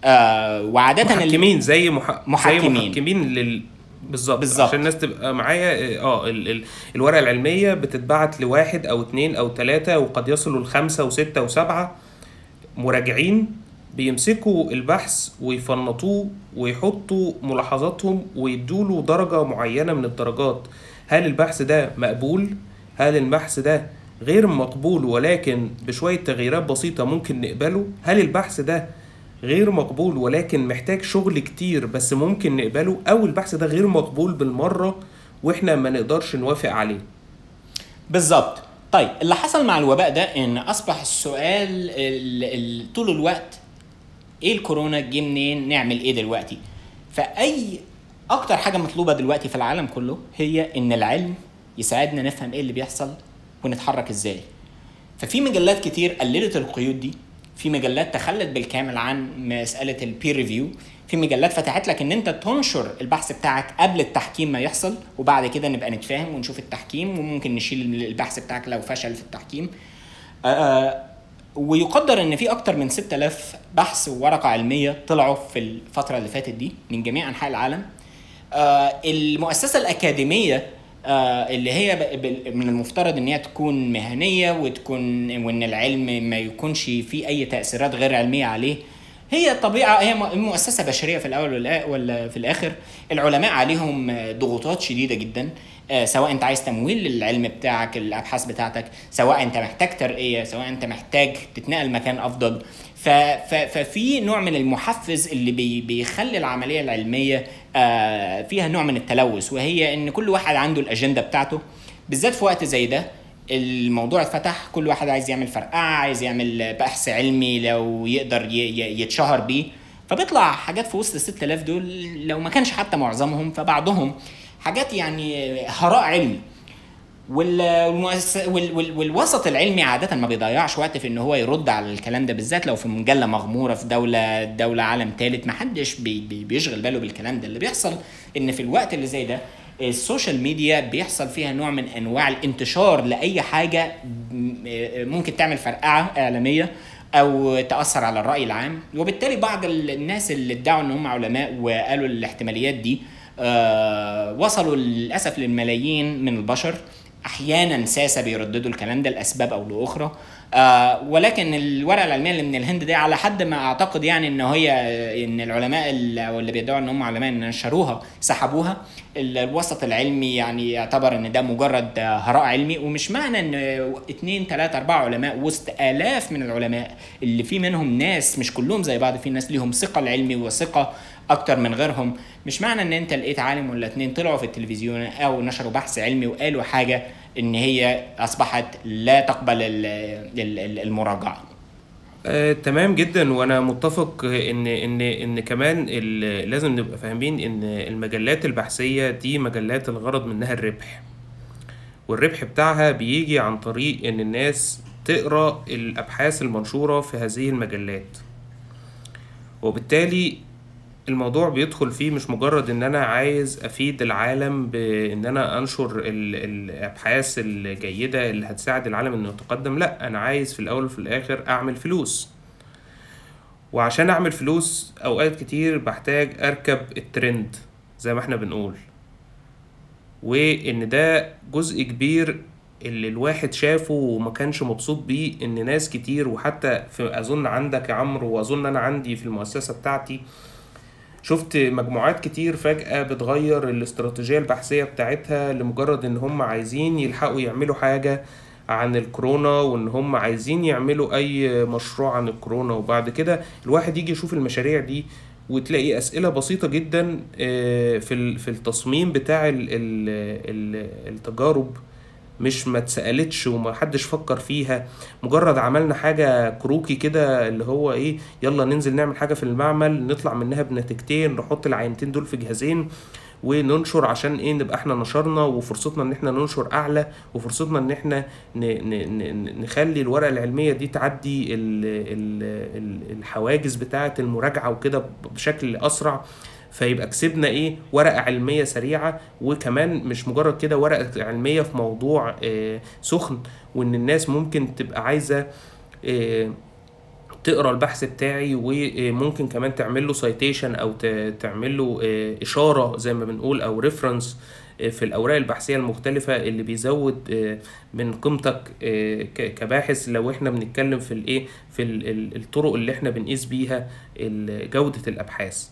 آه وعادة محكمين زي مح... محكمين. زي محكمين لل بالظبط بالظبط. عشان الناس تبقى معايا آه ال... ال... الورقة العلمية بتتبعت لواحد أو اتنين أو تلاتة وقد يصلوا لخمسة وستة وسبعة مراجعين بيمسكوا البحث ويفنطوه ويحطوا ملاحظاتهم ويدوله درجة معينة من الدرجات هل البحث ده مقبول؟ هل البحث ده غير مقبول ولكن بشوية تغييرات بسيطة ممكن نقبله؟ هل البحث ده غير مقبول ولكن محتاج شغل كتير بس ممكن نقبله؟ أو البحث ده غير مقبول بالمرة وإحنا ما نقدرش نوافق عليه بالظبط طيب اللي حصل مع الوباء ده إن أصبح السؤال ال- ال- طول الوقت إيه الكورونا؟ جه منين؟ نعمل إيه دلوقتي؟ فأي أكتر حاجة مطلوبة دلوقتي في العالم كله هي إن العلم يساعدنا نفهم إيه اللي بيحصل ونتحرك إزاي. ففي مجلات كتير قللت القيود دي في مجلات تخلت بالكامل عن مسألة البير ريفيو في مجلات فتحت لك إن أنت تنشر البحث بتاعك قبل التحكيم ما يحصل وبعد كده نبقى نتفاهم ونشوف التحكيم وممكن نشيل البحث بتاعك لو فشل في التحكيم. آه، آه، ويقدر إن في أكتر من 6000 بحث وورقة علمية طلعوا في الفترة اللي فاتت دي من جميع أنحاء العالم. آه، المؤسسة الأكاديمية اللي هي من المفترض إن هي تكون مهنية وتكون وإن العلم ما يكونش فيه أي تأثيرات غير علمية عليه هي طبيعة هي مؤسسة بشرية في الأول ولا في الآخر. العلماء عليهم ضغوطات شديدة جدا. آه، سواء انت عايز تمويل للعلم بتاعك الأبحاث بتاعتك سواء انت محتاج ترقية سواء انت محتاج تتنقل مكان أفضل. ففي نوع من المحفز اللي بي بيخلي العملية العلمية آه، فيها نوع من التلوث وهي إن كل واحد عنده الأجندة بتاعته. بالذات في وقت زي ده الموضوع اتفتح كل واحد عايز يعمل فرقعة عايز يعمل بحث علمي لو يقدر يتشهر بيه. فبيطلع حاجات في وسط ال 6000 دول لو ما كانش حتى معظمهم فبعضهم. حاجات يعني هراء علمي. والمؤسس والوسط العلمي عادة ما بيضيعش وقت في إن هو يرد على الكلام ده بالذات لو في مجلة مغمورة في دولة دولة عالم ثالث ما حدش بي بي بيشغل باله بالكلام ده. اللي بيحصل إن في الوقت اللي زي ده ال social media بيحصل فيها نوع من أنواع الانتشار لأي حاجة ممكن تعمل فرقعة إعلامية أو تأثر على الرأي العام. وبالتالي بعض الناس اللي ادعوا إن هم علماء وقالوا الاحتماليات دي وصلوا للأسف للملايين من البشر. أحيانا ساسه بيرددوا الكلام ده لأسباب أو لأخرى. آه ولكن الورقة العلمية اللي من الهند دي على حد ما أعتقد يعني إن هي إن العلماء اللي, بيدعوا إن هم علماء إن نشروها سحبوها. الوسط العلمي يعني يعتبر إن ده مجرد هراء علمي. ومش معنى إن اثنين ثلاثة أربعة علماء وسط آلاف من العلماء اللي في منهم ناس مش كلهم زي بعض في ناس ليهم ثقة العلمي وثقة أكتر من غيرهم. مش معنى إن أنت لقيت عالم ولا اتنين طلعوا في التلفزيون أو نشروا بحث علمي وقالوا حاجة إن هي أصبحت لا تقبل المراجعة. آه، تمام جدا. وأنا متفق إن إن إن كمان لازم نبقى فاهمين إن المجلات البحثية دي مجلات الغرض منها الربح. والربح بتاعها بيجي عن طريق إن الناس تقرأ الأبحاث المنشورة في هذه المجلات. وبالتالي الموضوع بيدخل فيه مش مجرد إن أنا عايز أفيد العالم بإن أنا أنشر الأبحاث الجيدة اللي هتساعد العالم إنه يتقدم لأ أنا عايز في الأول وفي الآخر أعمل فلوس. وعشان أعمل فلوس أوقات كتير بحتاج أركب الترند زي ما إحنا بنقول. وإن ده جزء كبير اللي الواحد شافه وما كانش مبسوط بيه إن ناس كتير وحتى في أظن عندك يا عمرو وأظن أنا عندي في المؤسسة بتاعتي شفت مجموعات كتير فجأة بتغير الاستراتيجية البحثية بتاعتها لمجرد إن هم عايزين يلحقوا يعملوا حاجة عن الكورونا وإن هم عايزين يعملوا أي مشروع عن الكورونا. وبعد كده الواحد يجي يشوف المشاريع دي وتلاقي أسئلة بسيطة جدا آه، في في التصميم بتاع التجارب مش ما اتسألتش وما حدش فكر فيها. مجرد عملنا حاجة كروكي كده اللي هو إيه يلا ننزل نعمل حاجة في المعمل نطلع منها بنتيجتين نحط العينتين دول في جهازين وننشر عشان إيه نبقى إحنا نشرنا وفرصتنا إن إحنا ننشر أعلى وفرصتنا إن إحنا نخلي الورقة العلمية دي تعدي الحواجز بتاعة المراجعة وكده بشكل أسرع. فيبقى كسبنا إيه؟ ورقة علمية سريعة وكمان مش مجرد كده ورقة علمية في موضوع آه سخن وإن الناس ممكن تبقى عايزة آه تقرأ البحث بتاعي وممكن كمان تعمل له citation أو تعمل له آه إشارة زي ما بنقول أو reference آه، في الأوراق البحثية المختلفة اللي بيزود آه، من قيمتك كباحث. لو إحنا بنتكلم في الإيه؟ في الطرق اللي إحنا بنقيس بيها جودة الأبحاث.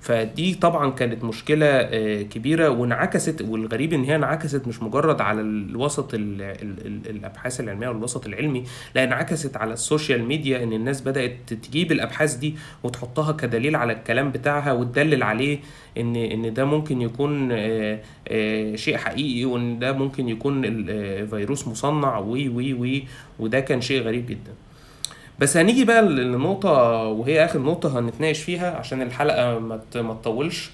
فدي طبعا كانت مشكلة آه، كبيرة وانعكست والغريب إن هي انعكست مش مجرد على الوسط الأبحاث العلمية والوسط العلمي لا انعكست على ال social media إن الناس بدأت تجيب الأبحاث دي وتحطها كدليل على الكلام بتاعها وتدلل عليه إن إن ده ممكن يكون آه، آه، شيء حقيقي وإن ده ممكن يكون فيروس مصنع وي وي وي وده كان شيء غريب جدا. بس هنيجي بقى لنقطة وهي آخر نقطة هنتناقش فيها عشان الحلقة ما تطولش.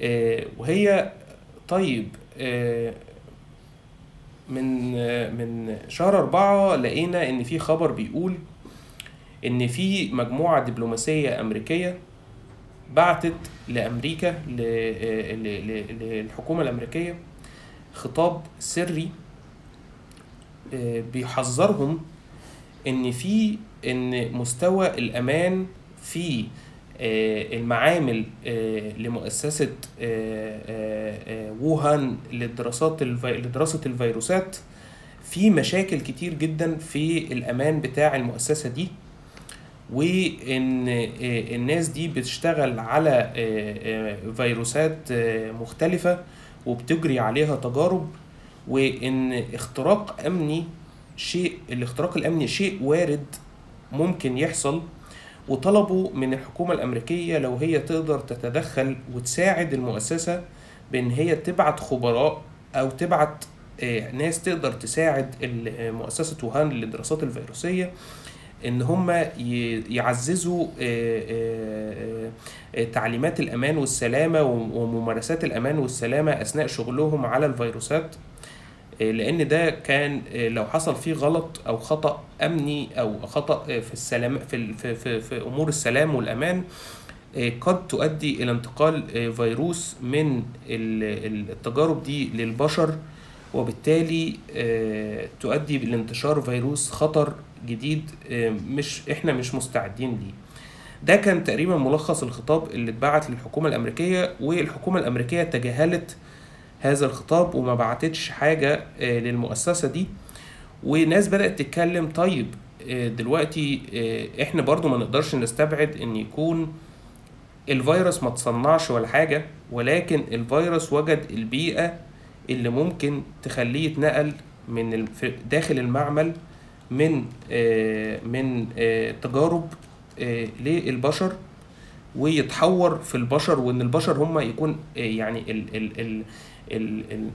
آه، وهي طيب آه، من من شهر أربعة لقينا إن في خبر بيقول إن في مجموعة دبلوماسية أمريكية بعتت لأمريكا ل- للحكومة الأمريكية خطاب سري آه، بيحذرهم إن في إن مستوى الأمان في آه، المعامل آه، لمؤسسة آه، ووهان للدراسات الفي... لدراسة الفيروسات في مشاكل كتير جدا في الأمان بتاع المؤسسة دي وإن الناس دي بتشتغل على فيروسات مختلفة وبتجري عليها تجارب وإن اختراق أمني شيء الاختراق الأمني شيء وارد ممكن يحصل وطلبوا من الحكومة الأمريكية لو هي تقدر تتدخل وتساعد المؤسسة بإن هي تبعت خبراء أو تبعت آه، ناس تقدر تساعد آه، مؤسسة ووهان للدراسات الفيروسية إن هم يعززوا آه، تعليمات الأمان والسلامة وممارسات الأمان والسلامة أثناء شغلهم على الفيروسات. لأن ده كان آه، لو حصل فيه غلط أو خطأ أمني أو خطأ آه، في السلام في في في, في أمور السلام والأمان آه، قد تؤدي إلى انتقال آه، فيروس من ال- ال- التجارب دي للبشر وبالتالي آه، تؤدي لانتشار فيروس خطر جديد آه، مش إحنا مش مستعدين ليه. ده كان تقريبا ملخص الخطاب اللي اتبعت للحكومة الأمريكية والحكومة الأمريكية تجاهلت هذا الخطاب وما بعتتش حاجة آه، للمؤسسة دي. وناس بدأت تتكلم طيب آه، دلوقتي آه، إحنا برضو ما نقدرش نستبعد إن يكون الفيروس ما تصنعش ولا حاجة ولكن الفيروس وجد البيئة اللي ممكن تخليه يتنقل من داخل المعمل من من تجارب للبشر ويتحور في البشر وإن البشر هم يكون يعني ال ال ال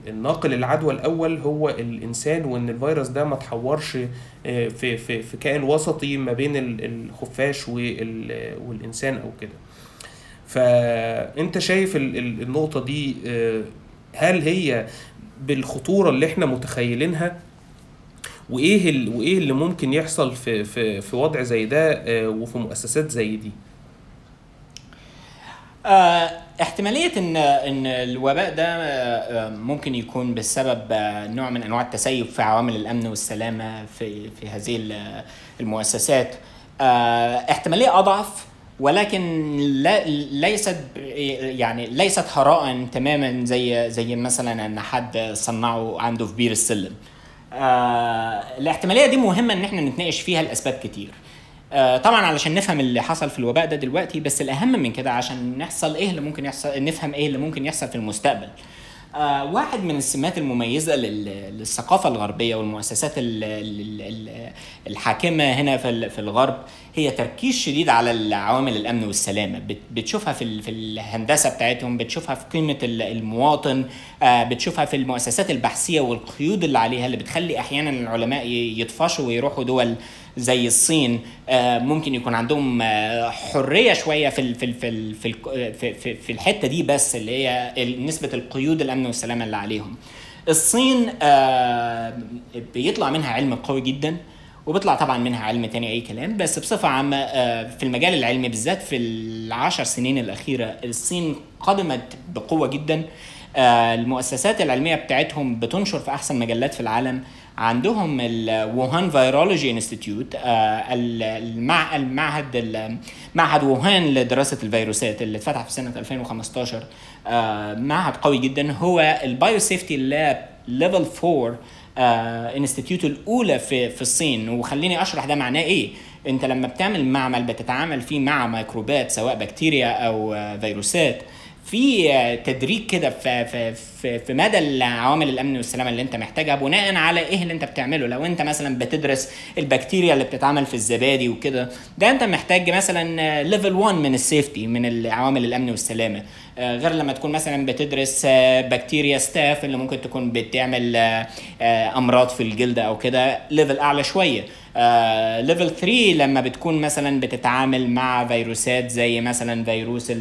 الناقل العدوى الأول هو الإنسان وإن الفيروس ده ما تحورش آه، في في في كائن وسطي ما بين ال- الخفاش وال- والإنسان أو كده فأنت شايف ال- ال- النقطة دي آه، هل هي بالخطورة اللي إحنا متخيلينها وإيه. وإيه اللي ممكن يحصل في في في وضع زي ده آه، وفي مؤسسات زي دي آه، احتمالية إن إن الوباء ده آه، ممكن يكون بسبب آه، نوع من أنواع التسيب في عوامل الأمن والسلامة في في هذه ال- المؤسسات آه، احتمالية أضعف ولكن لا ليست يعني ليست هراء تماما زي زي مثلا إن حد صنعه عنده في بير السلم. الاحتمالية دي مهمة إن إحنا نتناقش فيها لأسباب كتير. آه، طبعا علشان نفهم اللي حصل في الوباء ده دلوقتي بس الأهم من كده عشان نحصل إيه اللي ممكن يحصل نفهم إيه اللي ممكن يحصل في المستقبل. آه، واحد من السمات المميزة لل- للثقافة الغربية والمؤسسات ال- ال- ال- الحاكمة هنا في ال- في الغرب هي تركيز شديد على العوامل الأمن والسلامة. بت- بتشوفها في ال- في الهندسة بتاعتهم بتشوفها في قيمة ال- المواطن آه، بتشوفها في المؤسسات البحثية والقيود اللي عليها اللي بتخلي أحيانا العلماء يطفشوا ويروحوا دول. زي الصين آه، ممكن يكون عندهم آه، حرية شوية في في في في في الحتة دي بس اللي هي نسبة القيود الأمن والسلامه اللي عليهم. الصين آه، بيطلع منها علم قوي جدا وبيطلع طبعا منها علم تاني أي كلام بس بصفة عامة في المجال العلمي بالذات في العشر سنين الأخيرة الصين قدمت بقوة جدا المؤسسات العلمية بتاعتهم بتنشر في أحسن مجلات في العالم عندهم ال Wuhan Virology Institute المع المعهد ال- معهد ووهان لدراسة الفيروسات اللي اتفتح في سنة 2015 آه، معهد قوي جدا. هو ال biosafety lab level 4 institute الأولى في في الصين. وخليني أشرح ده معناه إيه. أنت لما بتعمل معمل بتتعامل فيه مع ميكروبات سواء بكتيريا أو آه، فيروسات. في آه، تدريج كده في في في, في مدى العوامل الأمن والسلامة اللي أنت محتاجها بناء على إيه اللي أنت بتعمله. لو أنت مثلا بتدرس البكتيريا اللي بتتعمل في الزبادي وكده ده أنت محتاج مثلا level 1 من ال safety من العوامل الأمن والسلامة. آه، غير لما تكون مثلا بتدرس آه، بكتيريا staph اللي ممكن تكون بتعمل آه، آه، أمراض في الجلد أو كده level أعلى شوية. level 3 لما بتكون مثلا بتتعامل مع فيروسات زي مثلا فيروس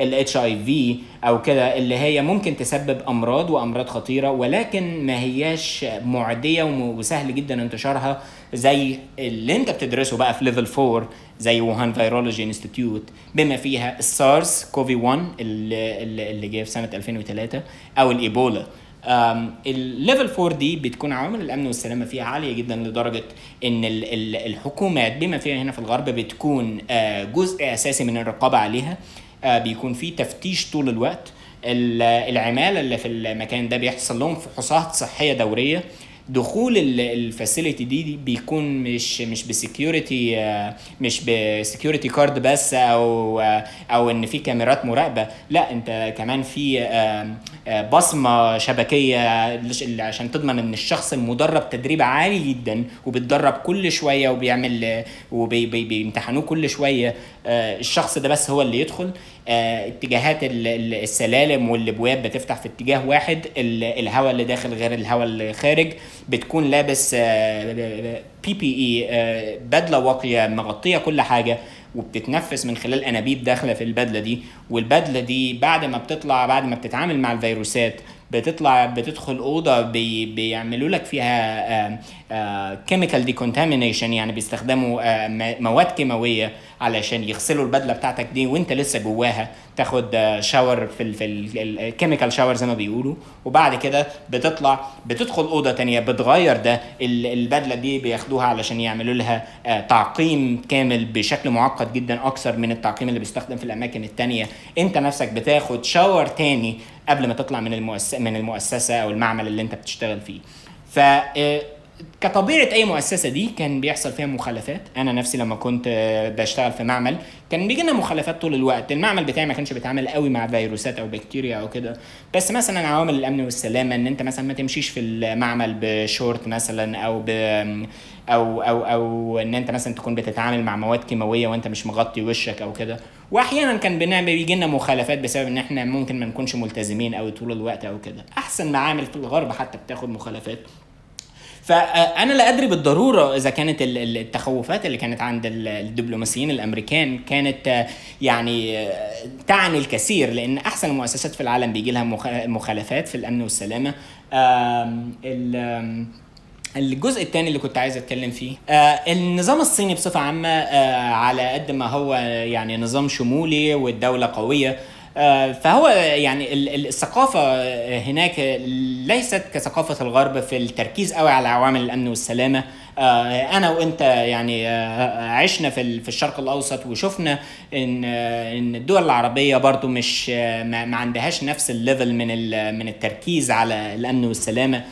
ال HIV أو كده اللي هي ممكن تسبب أمراض وأمراض خطيرة ولكن ما هياش معدية وسهل جدا انتشارها زي اللي أنت بتدرسه بقى في level 4 زي Wuhan Virology Institute بما فيها ال SARS-CoV-1 اللي, اللي جه في سنة 2003 أو الإيبولا. ال level 4 دي بتكون عوامل الأمن والسلامة فيها عالية جدا لدرجة إن الحكومات بما فيها هنا في الغرب بتكون جزء أساسي من الرقابة عليها. بيكون في تفتيش طول الوقت. العمالة اللي في المكان ده بيحصل لهم فحوصات صحية دورية. دخول ال facility دي بيكون مش مش ب security مش ب security card بس أو أو إن في كاميرات مراقبة. لا أنت كمان في بصمة شبكية عشان تضمن إن الشخص المدرب تدريب عالي جدا وبيتدرب كل شوية وبيعمل وبيمتحنوه كل شوية الشخص ده بس هو اللي يدخل. اتجاهات السلالم والابواب بتفتح في اتجاه واحد الهواء اللي داخل غير الهواء اللي خارج. بتكون لابس PPE بدلة واقية مغطية كل حاجة. وبتتنفس من خلال أنابيب داخلة في البدلة دي. والبدلة دي بعد ما بتطلع بعد ما بتتعامل مع الفيروسات بتطلع بتدخل أوضة بي بيعملوا لك فيها chemical decontamination يعني بيستخدموا مواد كيماوية. علشان يغسلوا البدلة بتاعتك دي وانت لسه جواها تاخد شاور في ال في ال chemical shower زي ما بيقولوا. وبعد كده بتطلع بتدخل أوضة تانية بتغير ده البدلة دي بياخدوها علشان يعملوا لها تعقيم كامل بشكل معقد جدا أكثر من التعقيم اللي بيستخدم في الأماكن التانية. انت نفسك بتاخد شاور تاني قبل ما تطلع من المؤسسه من المؤسسة أو المعمل اللي انت بتشتغل فيه. ف كطبيعة أي مؤسسة دي كان بيحصل فيها مخالفات. أنا نفسي لما كنت بشتغل في معمل كان بيجي لنا مخالفات طول الوقت. المعمل بتاعي ما كانش بيتعامل قوي مع فيروسات أو بكتيريا أو كده. بس مثلا عوامل الأمن والسلامة إن أنت مثلا ما تمشيش في المعمل بشورت مثلا أو ب أو أو أو إن أنت مثلا تكون بتتعامل مع مواد كيماوية وأنت مش مغطي وشك أو كده. واحيانا كان بنعمل بيجي لنا مخالفات بسبب إن إحنا ممكن ما نكونش ملتزمين قوي طول الوقت أو كده. أحسن معامل في الغرب حتى بتاخد مخالفات. فأنا لا أدري بالضرورة إذا كانت التخوفات اللي كانت عند الدبلوماسيين الأمريكان كانت يعني تعني الكثير لأن أحسن المؤسسات في العالم بيجي لها مخالفات في الأمن والسلامة. الجزء الثاني اللي كنت عايز أتكلم فيه آه النظام الصيني بصفة عامة آه على قد ما هو يعني نظام شمولي والدولة قوية آه فهو يعني الثقافة هناك ليست كثقافة الغرب في التركيز قوي على عوامل الأمن والسلامة. أنا وأنت يعني عشنا في الشرق الأوسط وشفنا إن إن الدول العربية برضو مش ما عندهاش نفس الليفل من من التركيز على الأمن والسلامة.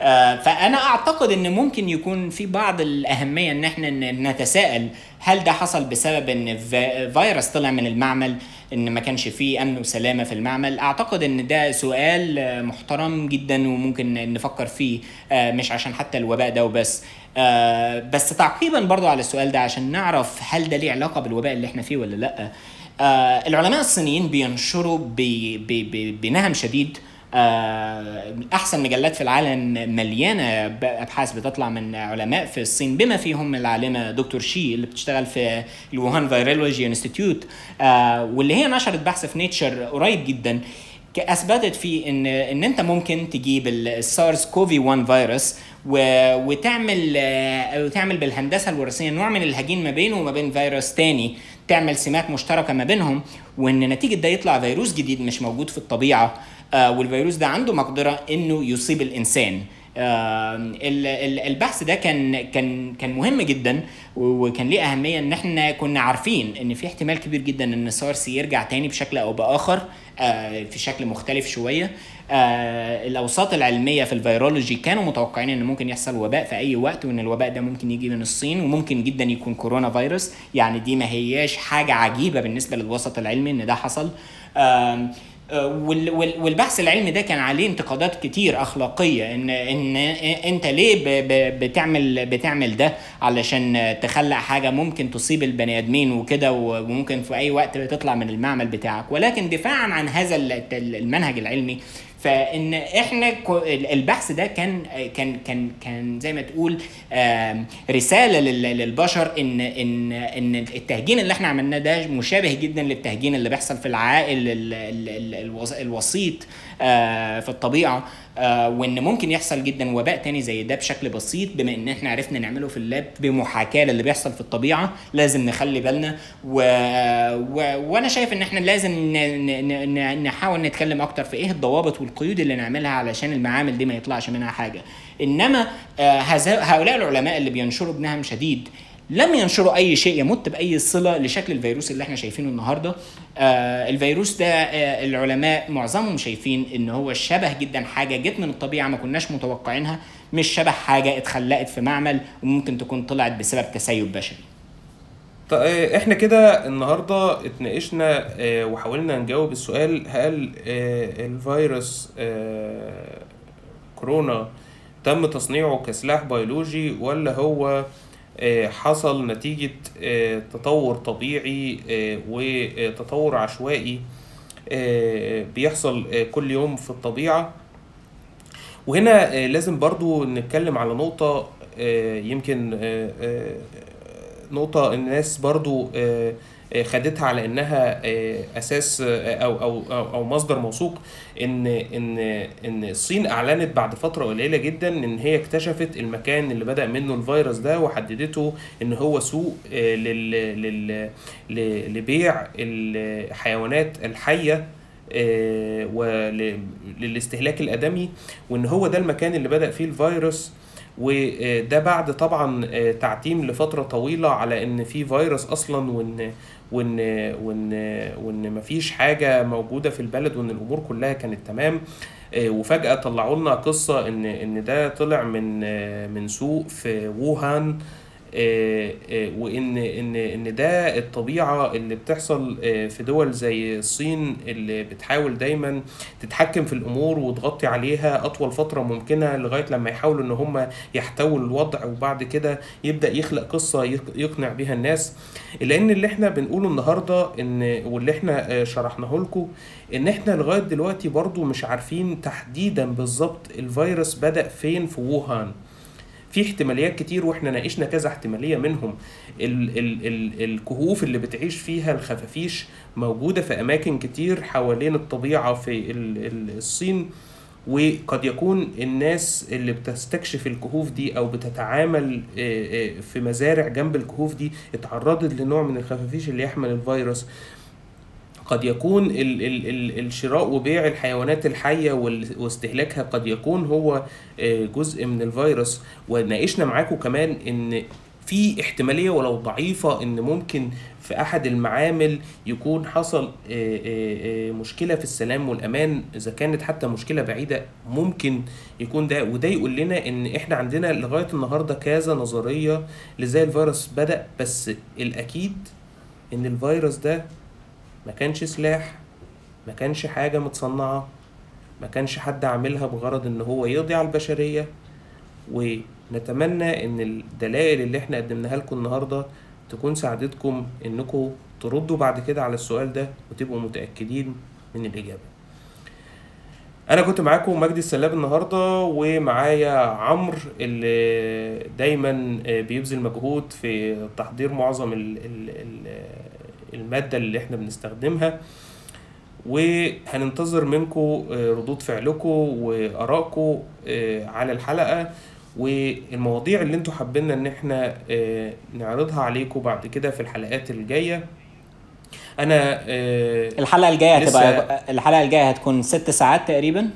فأنا أعتقد إن ممكن يكون في بعض الأهمية إن إحنا نتساءل هل ده حصل بسبب إن فيروس طلع من المعمل إن ما كانش فيه أمن وسلامة في المعمل. أعتقد إن ده سؤال محترم جدا وممكن نفكر فيه مش عشان حتى الوباء ده وبس. بس تعقيبا برضو على السؤال ده عشان نعرف هل ده ليه علاقة بالوباء اللي إحنا فيه ولا لأ. العلماء الصينيين بينشروا بنهم شديد أحسن مجلات في العالم مليانة أبحاث بتطلع من علماء في الصين بما فيهم العالمة دكتور شي اللي بتشتغل في ال Wuhan Virology Institute واللي هي نشرت بحث في Nature قريب جدا اثبتت فيه ان إن أنت ممكن تجيب السارس كوفي 1 فيروس وتعمل وتعمل بالهندسة الوراثية نوع من الهجين ما بينه وما بين فيروس تاني تعمل سمات مشتركة ما بينهم وإن نتيجة ده يطلع فيروس جديد مش موجود في الطبيعة. آه والفيروس ده عنده مقدرة إنه يصيب الإنسان. آه البحث ده كان كان كان مهم جدا وكان ليه أهمية إن إحنا كنا عارفين إن في احتمال كبير جدا إن سارس يرجع تاني بشكل أو بآخر آه في شكل مختلف شوية. آه الأوساط العلمية في الفيرولوجي كانوا متوقعين إن ممكن يحصل وباء في أي وقت وإن الوباء ده ممكن يجي من الصين وممكن جدا يكون كورونا فيروس. يعني دي ما هياش حاجة عجيبة بالنسبة للوسط العلمي إن ده حصل. آه والبحث العلمي ده كان عليه انتقادات كتير أخلاقية ان ان إنت ليه بتعمل بتعمل ده علشان تخلق حاجة ممكن تصيب البني آدمين وكده وممكن في أي وقت تطلع من المعمل بتاعك. ولكن دفاعا عن هذا المنهج العلمي فإن إحنا البحث ده كان كان كان كان زي ما تقول رسالة لل- للبشر إن إن إن التهجين اللي إحنا عملناه ده مشابه جدا للتهجين اللي بيحصل في العائل ال- ال- ال- الوس- الوسيط آه، في الطبيعة. آه، وإن ممكن يحصل جدا وباء تاني زي ده بشكل بسيط بما إن إحنا عرفنا نعمله في اللاب بمحاكاة للي بيحصل في الطبيعة لازم نخلي بالنا. و... و... وأنا شايف إن إحنا لازم ن... ن... نحاول نتكلم أكتر في إيه الضوابط والقيود اللي نعملها علشان المعامل دي ما يطلعش منها حاجة. إنما آه، هذا- هؤلاء العلماء اللي بينشروا بنهم شديد لم ينشروا أي شيء يمت بأي صلة لشكل الفيروس اللي إحنا شايفينه النهارده. آه الفيروس ده آه العلماء معظمهم شايفين إن هو شبه جدا حاجة جت من الطبيعة ما كناش متوقعينها مش شبه حاجة اتخلقت في معمل وممكن تكون طلعت بسبب تسيب بشري. طيب آه، إحنا كده النهارده اتناقشنا آه، وحاولنا نجاوب السؤال هل آه، الفيروس آه، كورونا تم تصنيعه كسلاح بيولوجي ولا هو حصل نتيجة آه، تطور طبيعي آه، وتطور عشوائي آه، بيحصل آه، كل يوم في الطبيعة. وهنا آه، لازم برضو نتكلم على نقطة آه، يمكن آه، آه، نقطة الناس برضو آه، آه، خدتها على إنها آه، أساس آه، أو أو أو مصدر موثوق إن إن إن الصين أعلنت بعد فترة قليلة جدا إن هي اكتشفت المكان اللي بدأ منه الفيروس ده وحددته إن هو سوق آه، لل لل لبيع الحيوانات الحية آه، وللاستهلاك الآدمي وإن هو ده المكان اللي بدأ فيه الفيروس. وده بعد طبعا آه، تعتيم لفترة طويلة على إن في فيروس أصلا وإن وإن وإن وإن مفيش حاجة موجودة في البلد وإن الأمور كلها كانت تمام. آه، وفجأة طلعوا لنا قصة إن إن ده طلع من آه، من سوق في ووهان. وإن إن إن ده الطبيعة اللي بتحصل آه، في دول زي الصين اللي بتحاول دايما تتحكم في الأمور وتغطي عليها أطول فترة ممكنة لغاية لما يحاولوا إن هم يحتووا الوضع وبعد كده يبدأ يخلق قصة يق- يقنع بيها الناس. لأن اللي إحنا بنقوله النهارده إن واللي إحنا آه، شرحناه لكم إن إحنا لغاية دلوقتي برضو مش عارفين تحديدا بالظبط الفيروس بدأ فين في ووهان. في احتماليات كتير وإحنا ناقشنا كذا احتمالية منهم. ال ال ال الكهوف اللي بتعيش فيها الخفافيش موجودة في أماكن كتير حوالين الطبيعة في ال ال الصين وقد يكون الناس اللي بتستكشف الكهوف دي أو بتتعامل آه، آه، في مزارع جنب الكهوف دي اتعرضت لنوع من الخفافيش اللي يحمل الفيروس. قد يكون ال ال ال الشراء وبيع الحيوانات الحية واستهلاكها قد يكون هو آه، جزء من الفيروس. وناقشنا معاكم كمان إن في احتمالية ولو ضعيفة إن ممكن في أحد المعامل يكون حصل آه، آه، مشكلة في السلام والأمان. إذا كانت حتى مشكلة بعيدة ممكن يكون ده. وده يقول لنا إن إحنا عندنا لغاية النهاردة كذا نظرية لازاي الفيروس بدأ. بس الأكيد إن الفيروس ده ما كانش سلاح ما كانش حاجة متصنعة ما كانش حد عاملها بغرض إن هو يقضي على البشرية. ونتمنى إن الدلائل اللي إحنا قدمناها لكم النهاردة تكون ساعدتكم إنكم تردوا بعد كده على السؤال ده وتبقوا متأكدين من الإجابة. أنا كنت معاكم مجدي السلاب النهارده ومعايا عمرو اللي دايما بيبذل مجهود في تحضير معظم ال- ال- ال- المادة اللي إحنا بنستخدمها وهننتظر منكم ردود فعلكم وآرائكم على الحلقة. والمواضيع اللي أنتوا حابين ان إحنا نعرضها عليكم بعد كده في الحلقات الجاية. أنا آه، الحلقة الجاية هتبقى الحلقة الجاية هتكون ست ساعات تقريبا.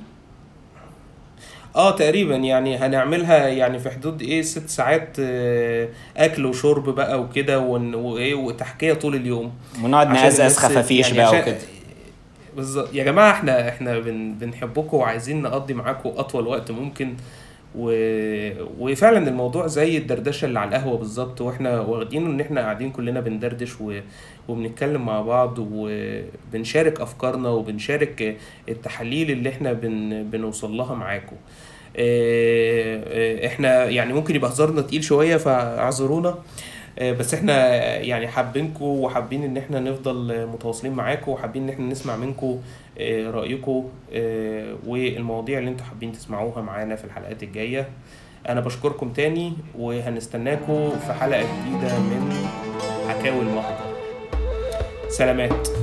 آه تقريبا يعني هنعملها يعني في حدود إيه ست ساعات آه، أكل وشرب بقى وكده ون- وإيه وتحكية طول اليوم. ونقعد عشان نقزقز الناس- خفافيش يعني بقى عشان- وكده. بالظبط. يا جماعة إحنا إحنا بن بنحبكم وعايزين نقضي معاكم أطول وقت ممكن. و... وفعلا الموضوع زي الدردشة اللي على القهوة بالظبط وإحنا واخدينه إن إحنا قاعدين كلنا بندردش و... وبنتكلم مع بعض وبنشارك أفكارنا وبنشارك التحاليل اللي إحنا بن... بنوصل لها معاكم. إحنا يعني ممكن يبقى هزارنا تقيل شوية فاعذرونا. بس إحنا يعني حابينكم وحابين ان إحنا نفضل متواصلين معاكم وحابين ان إحنا نسمع منكم آه، رايكم آه، والمواضيع اللي أنتوا حابين تسمعوها معانا في الحلقات الجاية. أنا بشكركم تاني وهنستناكم في حلقة جديدة من حكاوي المحضر. سلامات.